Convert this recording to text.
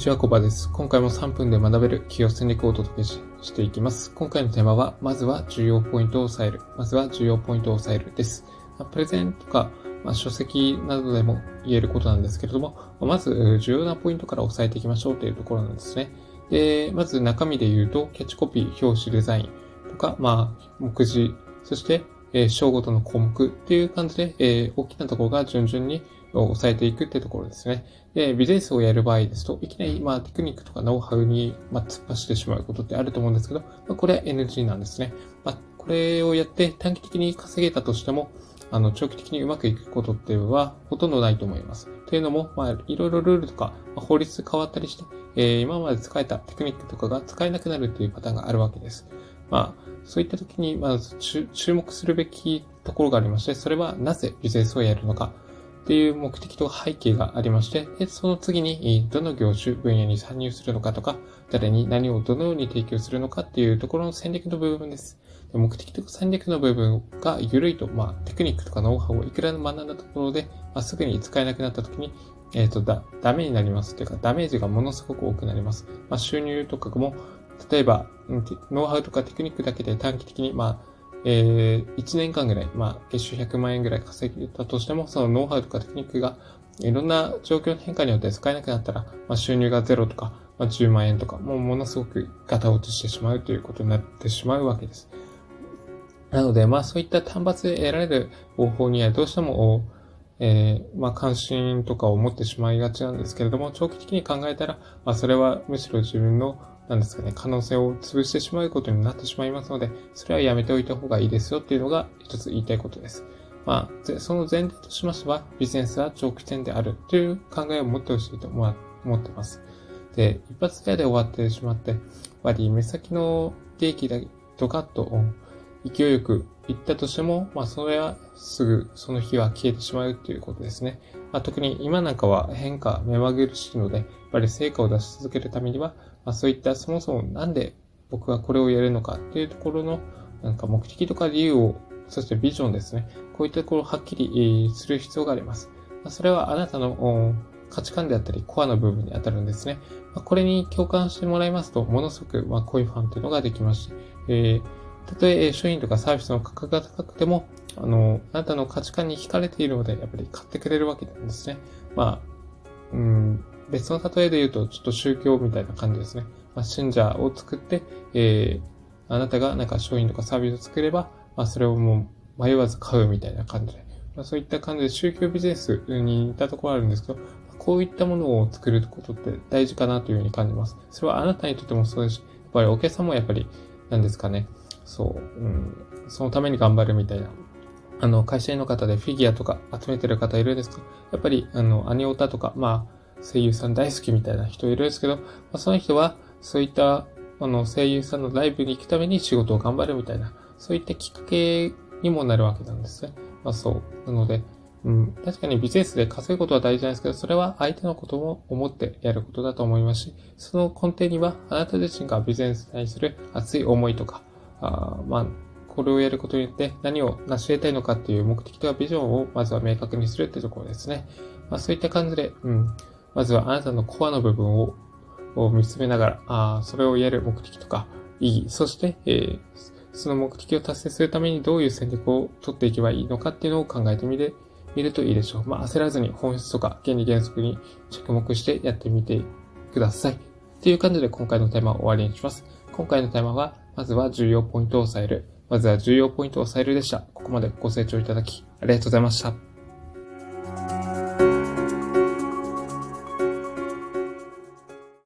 にちは、コバです。今回も3分で学べる企業戦略をお届けしていきます。今回のテーマは、まずは重要ポイントを押さえる。まずは重要ポイントを押さえるです。プレゼンとか、まあ、書籍などでも言えることなんですけれども、まず重要なポイントから押さえていきましょうというところなんですね。で、まず中身で言うと、キャッチコピー、表紙デザインとか、まあ、目次、そして、えー、章ごとの項目っていう感じで、えー、大きなところが順々にを抑えていくってところですね。で、ビジネスをやる場合ですと、いきなり、まあ、テクニックとかノウハウに、まあ、突っ走ってしまうことってあると思うんですけど、まあ、これは NG なんですね。まあ、これをやって短期的に稼げたとしても、あの、長期的にうまくいくことっていうのは、ほとんどないと思います。というのも、まあ、いろいろルールとか、まあ、法律変わったりして、えー、今まで使えたテクニックとかが使えなくなるっていうパターンがあるわけです。まあ、そういった時に、まず注目するべきところがありまして、それはなぜビジネスをやるのか。っていう目的と背景がありまして、でその次にどの業種、分野に参入するのかとか、誰に何をどのように提供するのかっていうところの戦略の部分です。で目的と戦略の部分が緩いと、まあ、テクニックとかノウハウをいくら学んだところで、まあ、すぐに使えなくなった時に、えっ、ー、と、だ、ダメになりますというか、ダメージがものすごく多くなります。まあ、収入とかも、例えば、ノウハウとかテクニックだけで短期的に、まあ、えー、1年間ぐらい、まあ、月収100万円ぐらい稼げたとしても、そのノウハウとかテクニックが、いろんな状況の変化によって使えなくなったら、まあ、収入がゼロとか、まあ、10万円とか、もうものすごくガタ落ちしてしまうということになってしまうわけです。なので、まあそういった単発で得られる方法にはどうしても、えー、まあ関心とかを持ってしまいがちなんですけれども、長期的に考えたら、まあそれはむしろ自分のなんですかね、可能性を潰してしまうことになってしまいますので、それはやめておいた方がいいですよっていうのが一つ言いたいことです。まあ、その前提としましては、ビジネスは長期戦であるという考えを持ってほしいと思ってます。で、一発目で終わってしまって、やっぱり目先の利益だとかと勢いよく行ったとしても、まあそれはすぐその日は消えてしまうということですね。まあ、特に今なんかは変化目まぐるしいので、やっぱり成果を出し続けるためには、まあ、そういったそもそもなんで僕はこれをやるのかっていうところのなんか目的とか理由を、そしてビジョンですね。こういったところをはっきりする必要があります。まあ、それはあなたの価値観であったり、コアの部分に当たるんですね。まあ、これに共感してもらいますと、ものすごく、まあ、濃いファンというのができまして、えー、たとえ商品とかサービスの価格が高くても、あの、あなたの価値観に惹かれているので、やっぱり買ってくれるわけなんですね。まあ、うん、別の例えで言うと、ちょっと宗教みたいな感じですね。まあ、信者を作って、えー、あなたがなんか商品とかサービスを作れば、まあ、それをもう迷わず買うみたいな感じで。まあ、そういった感じで宗教ビジネスに似たところあるんですけど、こういったものを作ることって大事かなというふうに感じます。それはあなたにとってもそうですし、やっぱりお客さんもやっぱり、なんですかね、そう、うん、そのために頑張るみたいな。あの、会社員の方でフィギュアとか集めてる方いるんですけど、やっぱり、あの、アニオタとか、まあ、声優さん大好きみたいな人いるんですけど、まあ、その人は、そういった、あの、声優さんのライブに行くために仕事を頑張るみたいな、そういったきっかけにもなるわけなんですね。まあそう。なので、うん、確かにビジネスで稼ぐことは大事なんですけど、それは相手のことも思ってやることだと思いますし、その根底には、あなた自身がビジネスに対する熱い思いとか、あまあ、これをやることによって何を成し得たいのかっていう目的とかビジョンをまずは明確にするってところですね。まあそういった感じで、うん、まずはあなたのコアの部分を見つめながら、あそれをやる目的とか意義、そして、えー、その目的を達成するためにどういう戦略を取っていけばいいのかっていうのを考えてみて、みるといいでしょう。まあ、焦らずに本質とか原理原則に着目してやってみてください。っていう感じで今回のテーマを終わりにします。今回のテーマは、まずは重要ポイントを抑える。まずは重要ポイントを抑えるでした。ここまでご清聴いただき、ありがとうございました。